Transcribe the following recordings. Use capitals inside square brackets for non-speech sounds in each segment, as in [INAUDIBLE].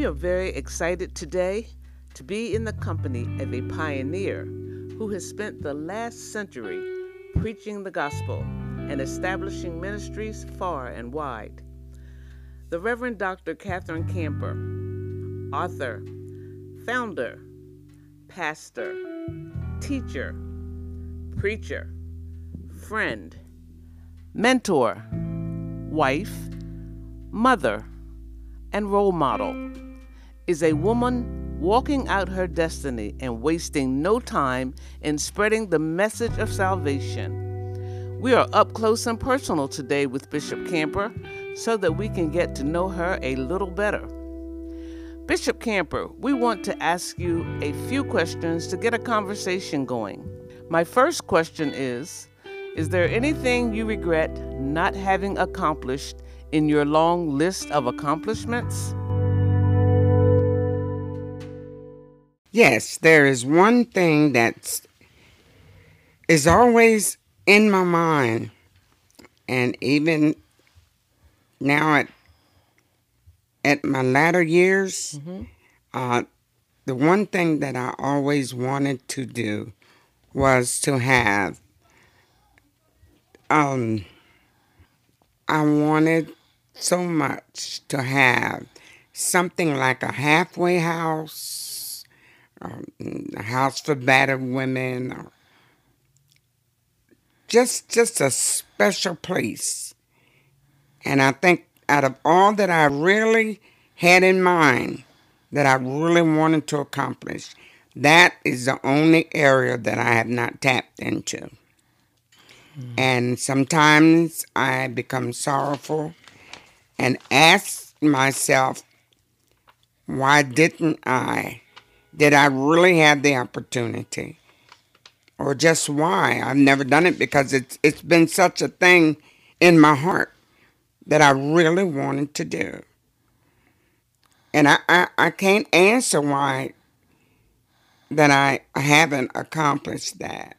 We are very excited today to be in the company of a pioneer who has spent the last century preaching the gospel and establishing ministries far and wide. The Reverend Dr. Catherine Camper, author, founder, pastor, teacher, preacher, friend, mentor, wife, mother, and role model is a woman walking out her destiny and wasting no time in spreading the message of salvation. We are up close and personal today with Bishop Camper so that we can get to know her a little better. Bishop Camper, we want to ask you a few questions to get a conversation going. My first question is Is there anything you regret not having accomplished in your long list of accomplishments? Yes, there is one thing that is always in my mind, and even now at at my latter years, mm-hmm. uh, the one thing that I always wanted to do was to have. Um, I wanted so much to have something like a halfway house, um, a house for battered women, or just just a special place. And I think out of all that I really had in mind that I really wanted to accomplish, that is the only area that I have not tapped into. Mm. And sometimes I become sorrowful and ask myself, why didn't I? Did I really have the opportunity? Or just why? I've never done it because it's it's been such a thing in my heart that I really wanted to do. And I, I, I can't answer why that I haven't accomplished that.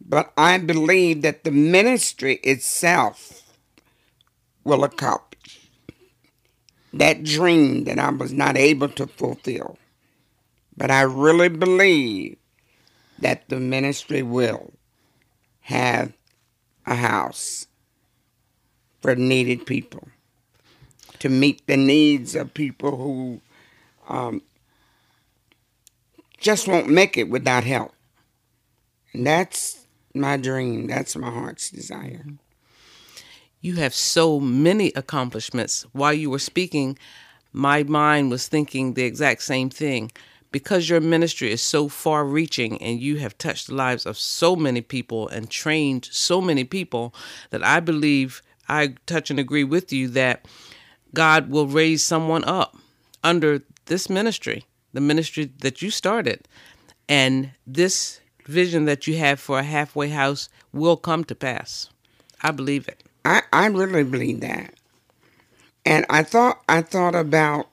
But I believe that the ministry itself will accomplish that dream that I was not able to fulfill. But I really believe that the ministry will have a house for needed people, to meet the needs of people who um, just won't make it without help. And that's my dream. That's my heart's desire. You have so many accomplishments. While you were speaking, my mind was thinking the exact same thing. Because your ministry is so far reaching and you have touched the lives of so many people and trained so many people, that I believe I touch and agree with you that God will raise someone up under this ministry, the ministry that you started. And this vision that you have for a halfway house will come to pass. I believe it. I, I really believe that. And I thought I thought about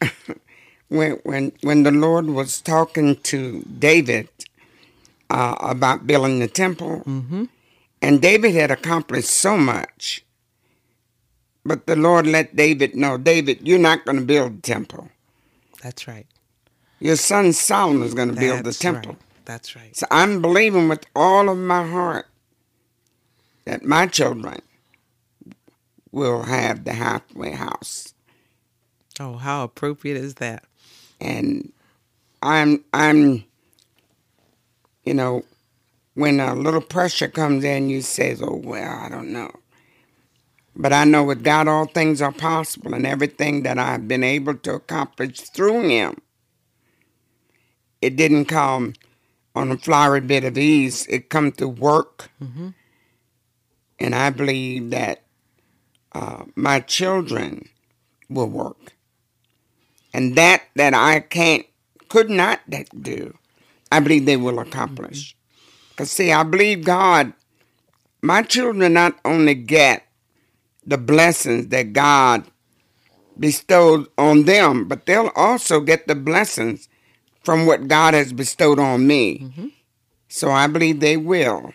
[LAUGHS] when when when the Lord was talking to David uh, about building the temple, mm-hmm. and David had accomplished so much, but the Lord let David know, David, you're not going to build the temple. That's right. Your son Solomon is going to build the temple. Right. That's right. So I'm believing with all of my heart that my children will have the halfway house. Oh, how appropriate is that? And I'm I'm you know, when a little pressure comes in, you say, "Oh well, I don't know." But I know with God all things are possible, and everything that I've been able to accomplish through Him, it didn't come on a flowery bit of ease. It come through work, mm-hmm. and I believe that uh, my children will work, and that that I can't, could not do, I believe they will accomplish. Because mm-hmm. see, I believe God. My children not only get the blessings that God bestowed on them, but they'll also get the blessings from what God has bestowed on me. Mm-hmm. So I believe they will.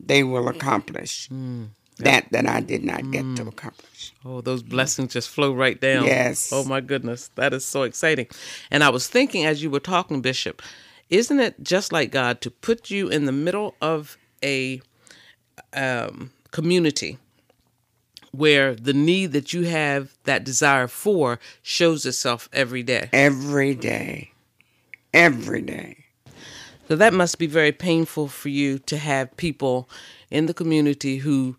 They will accomplish. Mm, that that I did not get to accomplish. Oh, those blessings just flow right down. Yes. Oh my goodness, that is so exciting. And I was thinking as you were talking, Bishop, isn't it just like God to put you in the middle of a um, community where the need that you have that desire for shows itself every day? Every day, every day. So that must be very painful for you to have people in the community who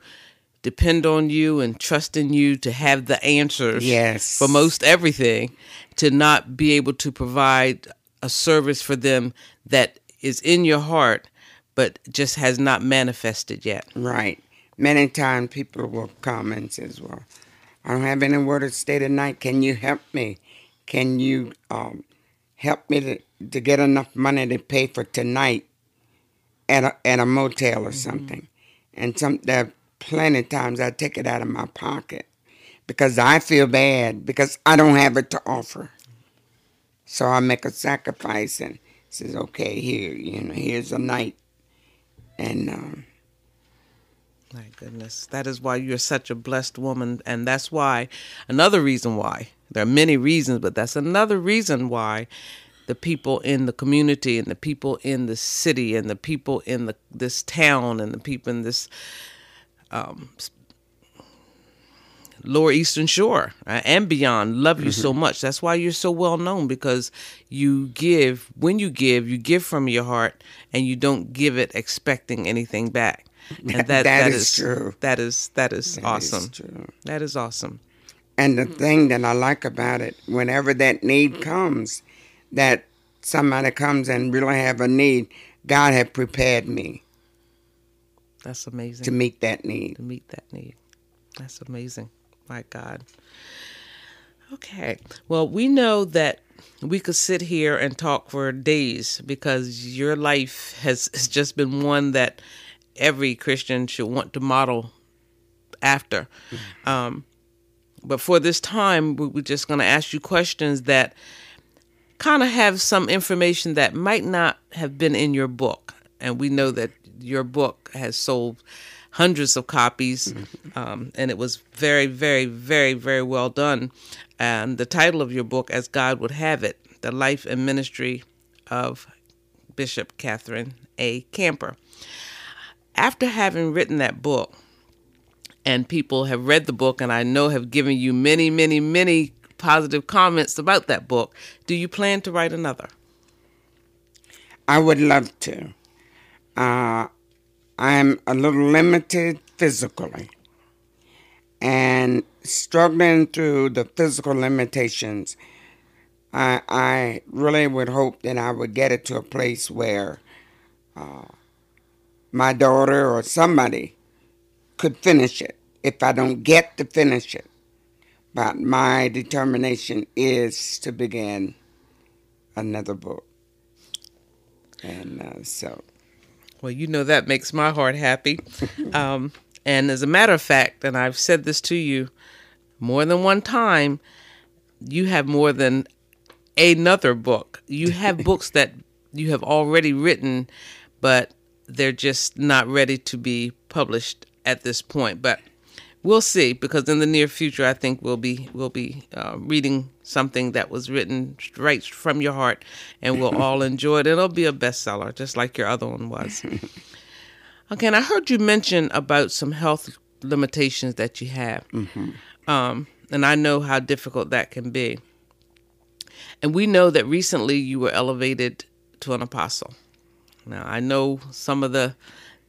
depend on you and trust in you to have the answers Yes. for most everything to not be able to provide a service for them that is in your heart but just has not manifested yet. Right. Many times people will come and says, "Well, I don't have any word to stay tonight. Can you help me? Can you um, help me to, to get enough money to pay for tonight at a, at a motel or something?" And some are plenty of times I take it out of my pocket because I feel bad because I don't have it to offer. So I make a sacrifice and says, "Okay, here, you know, here's a night." And um, My goodness. That is why you're such a blessed woman. And that's why, another reason why, there are many reasons, but that's another reason why the people in the community and the people in the city and the people in the, this town and the people in this um, lower eastern shore uh, and beyond. Love you so much. That's why you're so well known because you give when you give you give from your heart and you don't give it expecting anything back. And that That is true. that is that is That is awesome. true. that is awesome. And the thing that I like about it, whenever that need comes, that somebody comes and really have a need, God had prepared me that's amazing to meet that need. to meet that need. That's amazing. My God. Okay. Well, we know that we could sit here and talk for days because your life has, has just been one that every Christian should want to model after. Um, but for this time, we- we're just going to ask you questions that kind of have some information that might not have been in your book. And we know that your book has sold hundreds of copies, um, and it was very, very, very, very well done. And the title of your book, As God Would Have It The Life and Ministry of Bishop Catherine A. Camper. After having written that book, and people have read the book, and I know have given you many, many, many positive comments about that book, do you plan to write another? I would love to. Uh, I'm a little limited physically and struggling through the physical limitations. I, I really would hope that I would get it to a place where uh, my daughter or somebody could finish it if I don't get to finish it. But my determination is to begin another book. And uh, so, Well, you know that makes my heart happy. [LAUGHS] Um, and as a matter of fact, and I've said this to you more than one time, you have more than another book. You have [LAUGHS] books that you have already written, but they're just not ready to be published at this point. But we'll see, because in the near future, I think we'll be we'll be uh, reading something that was written right from your heart, and we'll all [LAUGHS] enjoy it. It'll be a bestseller, just like your other one was. [LAUGHS] Okay, and I heard you mention about some health limitations that you have, um, and I know how difficult that can be. And we know that recently you were elevated to an apostle. Now I know some of the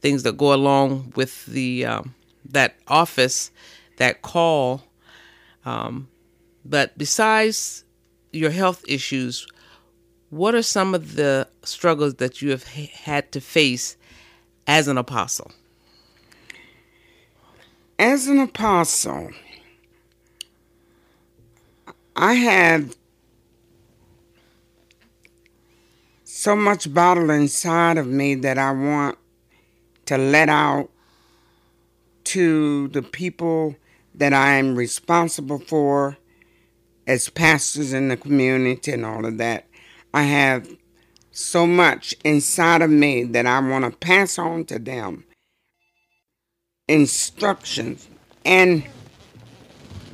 things that go along with the um, that office, that call. Um, but besides your health issues, what are some of the struggles that you have ha- had to face as an apostle? as an apostle, I have so much bottle inside of me that I want to let out to the people that I am responsible for as pastors in the community and all of that. I have so much inside of me that I want to pass on to them instructions. And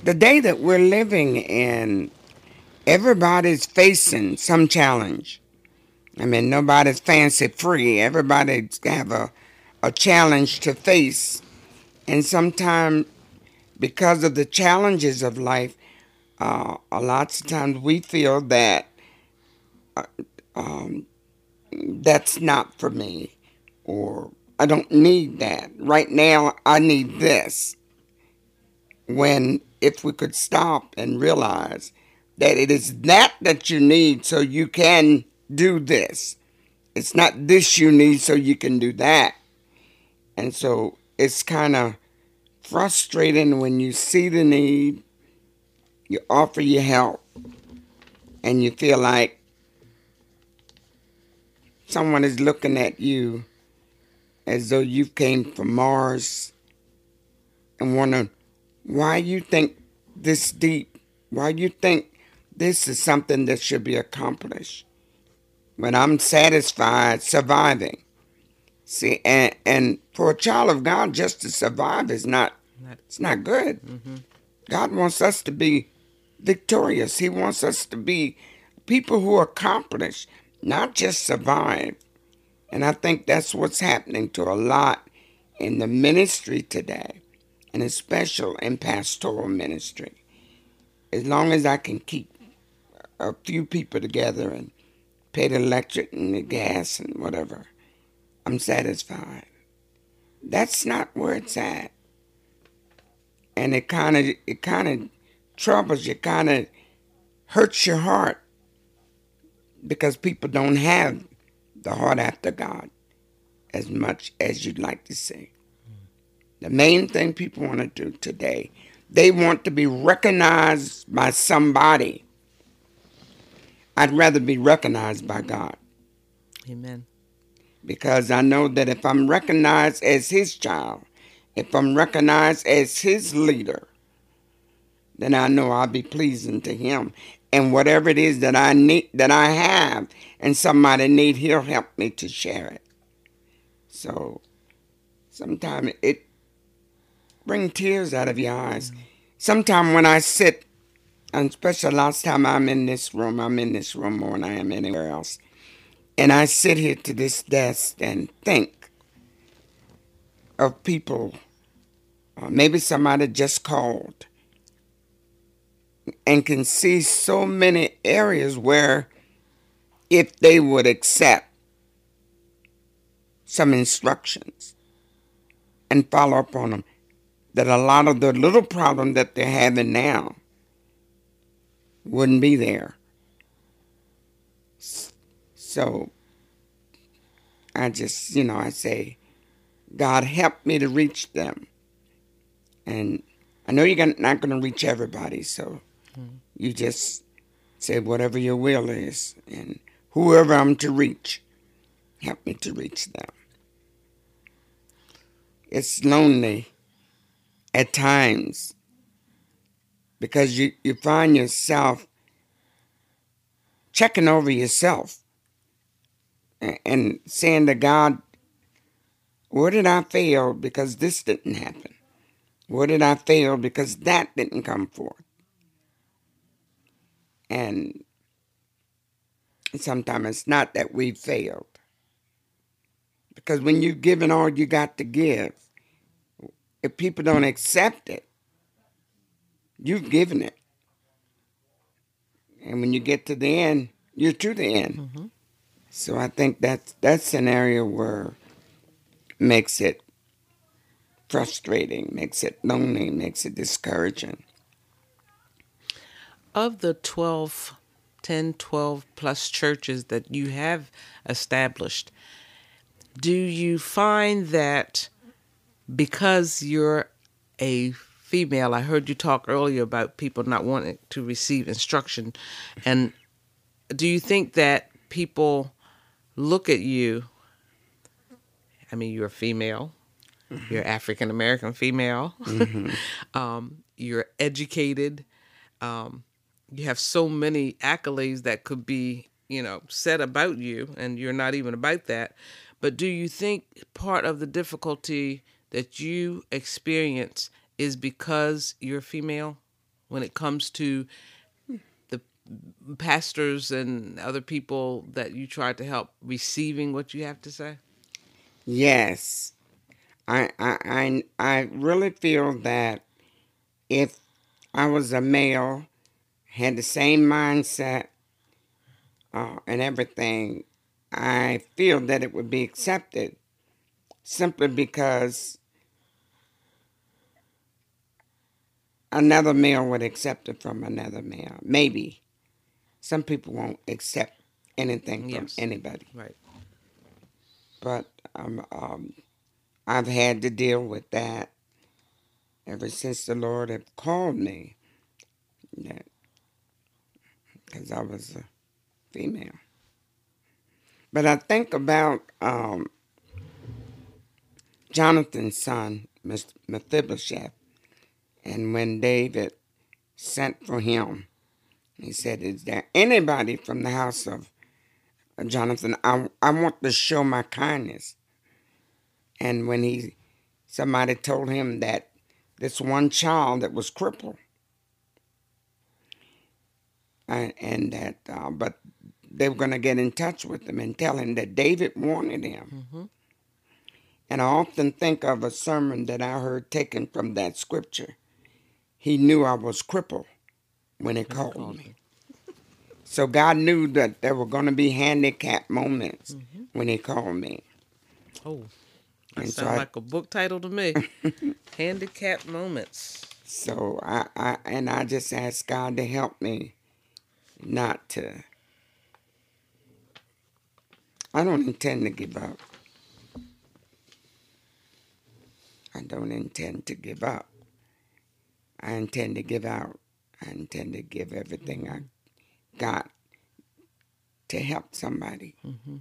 the day that we're living in, everybody's facing some challenge. I mean, nobody's fancy free. Everybody's have a, a challenge to face. And sometimes, because of the challenges of life, uh, a lot of times we feel that uh, um, that's not for me, or I don't need that. Right now, I need this. When if we could stop and realize that it is that that you need so you can do this. It's not this you need so you can do that. And so it's kind of frustrating when you see the need, you offer your help, and you feel like someone is looking at you as though you came from Mars and wonder why you think this deep, why you think this is something that should be accomplished. When I'm satisfied surviving. See, and, and for a child of God, just to survive is not, it's not good. Mm-hmm. God wants us to be victorious. He wants us to be people who accomplish, not just survive. And I think that's what's happening to a lot in the ministry today, and especially in pastoral ministry. As long as I can keep a few people together and pay the electric and the gas and whatever, I'm satisfied. That's not where it's at. And it kind of it kind of troubles you, kind of hurts your heart because people don't have the heart after God as much as you'd like to see. The main thing people want to do today, they want to be recognized by somebody. I'd rather be recognized by God. Amen. Because I know that if I'm recognized as His child, if I'm recognized as His leader, then I know I'll be pleasing to Him. And whatever it is that I need that I have and somebody need he'll help me to share it. So sometimes it bring tears out of your eyes. Mm-hmm. sometimes when I sit and especially last time I'm in this room I'm in this room more than I am anywhere else and I sit here to this desk and think of people uh, maybe somebody just called and can see so many areas where if they would accept some instructions and follow up on them, that a lot of the little problem that they're having now wouldn't be there. So I just, you know, I say, God, help me to reach them. And I know you're not going to reach everybody, so mm-hmm. you just say whatever your will is, and whoever I'm to reach, help me to reach them. It's lonely at times because you, you find yourself checking over yourself and, saying to God, where did I fail because this didn't happen? Where did I fail because that didn't come forth? And sometimes it's not that we failed. Because when you've given all you got to give, if people don't accept it, you've given it. And when you get to the end, you're to the end. Mm-hmm. So I think that's that's an area where makes it frustrating, makes it lonely, makes it discouraging. Of the 12, 10, 12 plus churches that you have established, do you find that because you're a female, I heard you talk earlier about people not wanting to receive instruction, and do you think that people look at you? I mean, you're a female, mm-hmm. you're African American female, mm-hmm. [LAUGHS] um, you're educated. Um, you have so many accolades that could be, you know, said about you, and you're not even about that. But do you think part of the difficulty that you experience is because you're female when it comes to pastors and other people that you try to help receiving what you have to say? Yes. I I I, I really feel that if I was a male, had the same mindset uh, and everything, I feel that it would be accepted simply because another male would accept it from another male. Maybe. Some people won't accept anything from Yes. anybody. Right. But um, um, I've had to deal with that ever since the Lord have called me. That because I was a female. But I think about um, Jonathan's son, Mr. Mephibosheth, and when David sent for him, he said, "Is there anybody from the house of Jonathan? I I want to show my kindness." And when he, somebody told him that this one child that was crippled, and, and that, uh, but they were going to get in touch with him and tell him that David wanted him. hmm And I often think of a sermon that I heard taken from that scripture. He knew I was crippled when he called called me. So God knew that there were going to be handicap moments Mhm. when he called me. Oh, that And so sounds I- like a book title to me. [LAUGHS] Handicap moments. So I, I and I just asked God to help me not to. I don't intend to give up. I don't intend to give up. I intend to give out. I intend to give everything I got to help somebody. hmm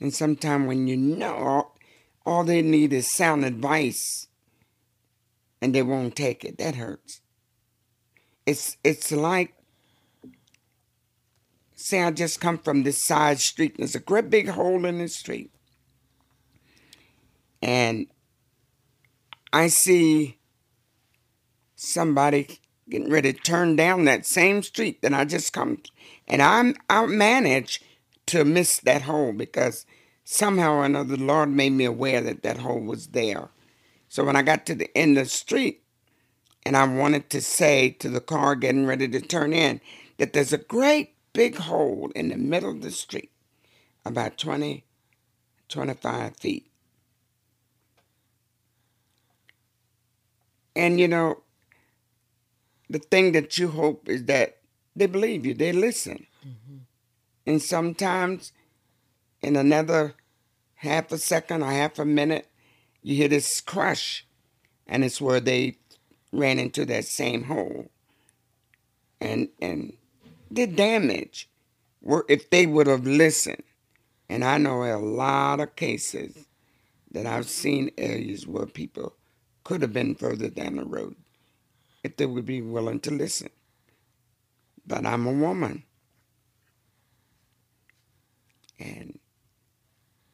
And sometimes when you know all, all they need is sound advice and they won't take it, that hurts. It's it's like say I just come from this side street and there's a great big hole in the street. And I see somebody getting ready to turn down that same street that I just come and I'm I manage to miss that hole because somehow or another the Lord made me aware that that hole was there. So when I got to the end of the street and I wanted to say to the car getting ready to turn in that there's a great big hole in the middle of the street, about 20, 25 feet. And you know, the thing that you hope is that they believe you, they listen. Mm-hmm. And sometimes in another half a second or half a minute, you hear this crush, and it's where they ran into that same hole. And and the damage were if they would have listened. And I know a lot of cases that I've seen areas where people could have been further down the road if they would be willing to listen. But I'm a woman. And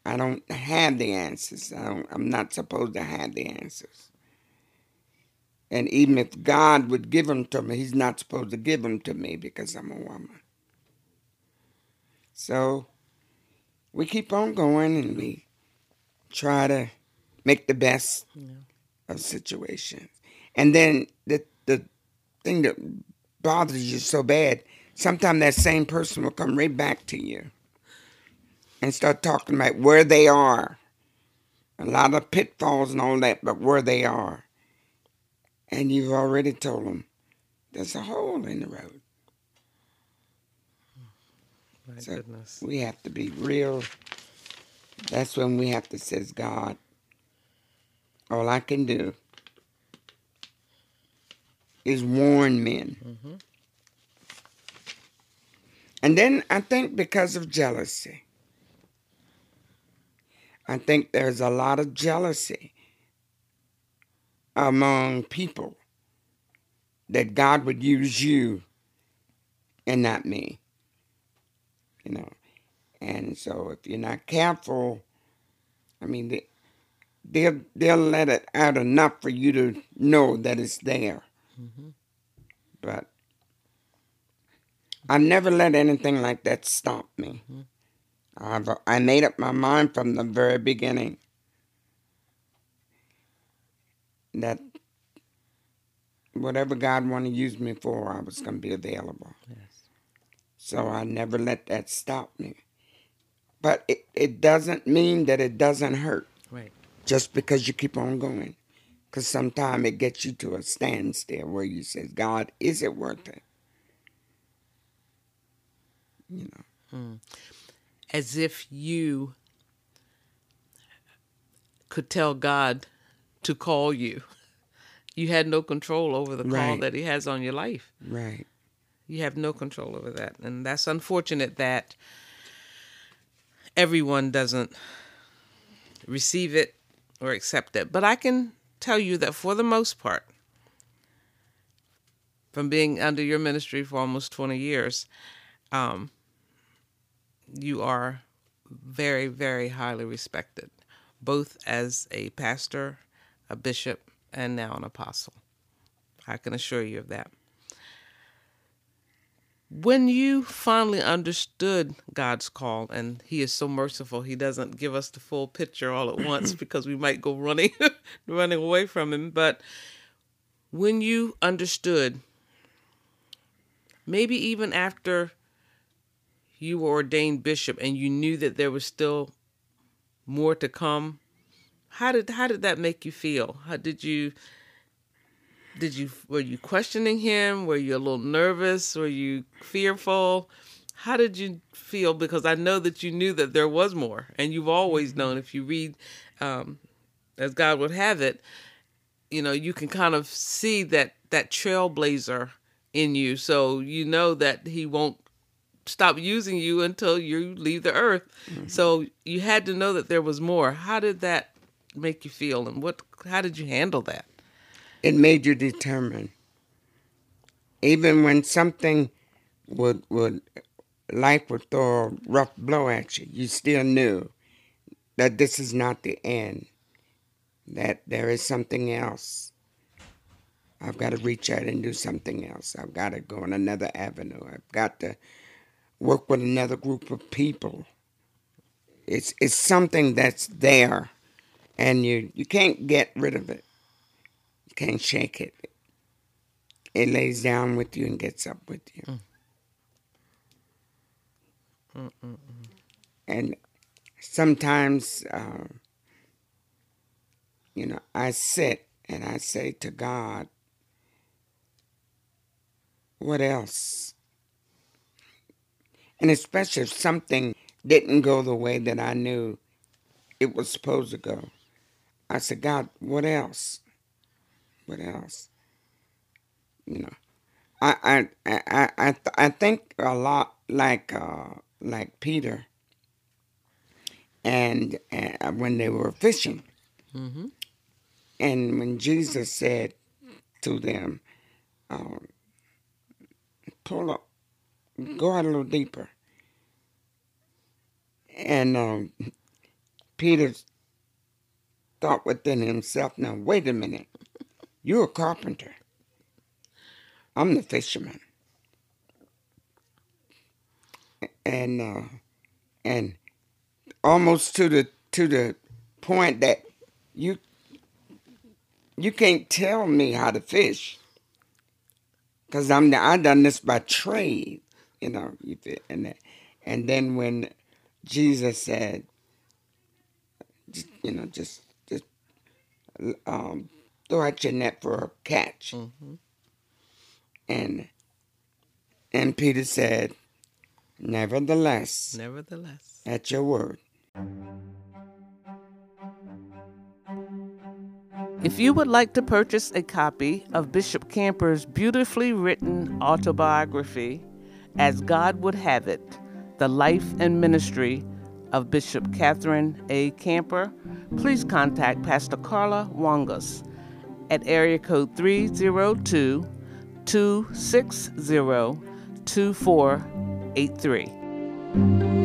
I don't have the answers. I don't, I'm not supposed to have the answers. And even if God would give them to me, He's not supposed to give them to me because I'm a woman. So we keep on going and we try to make the best Yeah. of situations. And then the the thing that bothers you so bad, sometimes that same person will come right back to you and start talking about where they are. A lot of pitfalls and all that, but where they are. And you've already told them there's a hole in the road. My So- goodness. We have to be real. That's when we have to says God, all I can do is warn men. hmm And then I think because of jealousy, I think there's a lot of jealousy among people that God would use you and not me. You know. And so if you're not careful, I mean the they'll they'll let it out enough for you to know that it's there. Mm-hmm. But I never let anything like that stop me. Mm-hmm. I've, I made up my mind from the very beginning that whatever God wanted to use me for, I was going to be available. Yes. So I never let that stop me. But it, it doesn't mean that it doesn't hurt. Right. Just because you keep on going. Because sometimes it gets you to a standstill where you say, God, is it worth it? You know. Mm. As if you could tell God to call you. You had no control over the call right. that He has on your life. Right. You have no control over that. And that's unfortunate that everyone doesn't receive it or accept it. But I can tell you that for the most part, from being under your ministry for almost 20 years, um, you are very, very highly respected, both as a pastor, a bishop, and now an apostle. I can assure you of that. When you finally understood God's call, and He is so merciful, He doesn't give us the full picture all at once [CLEARS THROAT] because we might go running, [LAUGHS] running away from Him. But when you understood, maybe even after you were ordained bishop and you knew that there was still more to come, how did how did that make you feel? How did you did you were you questioning him? Were you a little nervous? Were you fearful? How did you feel? Because I know that you knew that there was more, and you've always mm-hmm. known. If you read, um, as God would have it, you know you can kind of see that that trailblazer in you. So you know that He won't stop using you until you leave the earth. Mm-hmm. So you had to know that there was more. How did that make you feel, and what? How did you handle that? It made you determined. Even when something would would life would throw a rough blow at you, you still knew that this is not the end. That there is something else. I've got to reach out and do something else. I've got to go on another avenue. I've got to work with another group of people. It's it's something that's there and you you can't get rid of it can't shake it. It lays down with you and gets up with you. Mm. And sometimes, uh, you know, I sit and I say to God, what else? And especially if something didn't go the way that I knew it was supposed to go. I said, God, what else? What else? You know, I I I I I think a lot like uh, like Peter and uh, when they were fishing, mm-hmm. and when Jesus said to them, uh, "Pull up, go out a little deeper," and um, [LAUGHS] Peter thought within himself, "Now wait a minute." You're a carpenter. I'm the fisherman. And uh, and almost to the to the point that you you can't tell me how to fish because I'm the, I done this by trade, you know. And and then when Jesus said, you know, just just um, throw out your net for a catch. Mm-hmm. And and Peter said, Nevertheless, nevertheless, at your word. If you would like to purchase a copy of Bishop Camper's beautifully written autobiography, As God Would Have It The Life and Ministry of Bishop Catherine A. Camper, please contact Pastor Carla Wangus at area code 302 260 2483.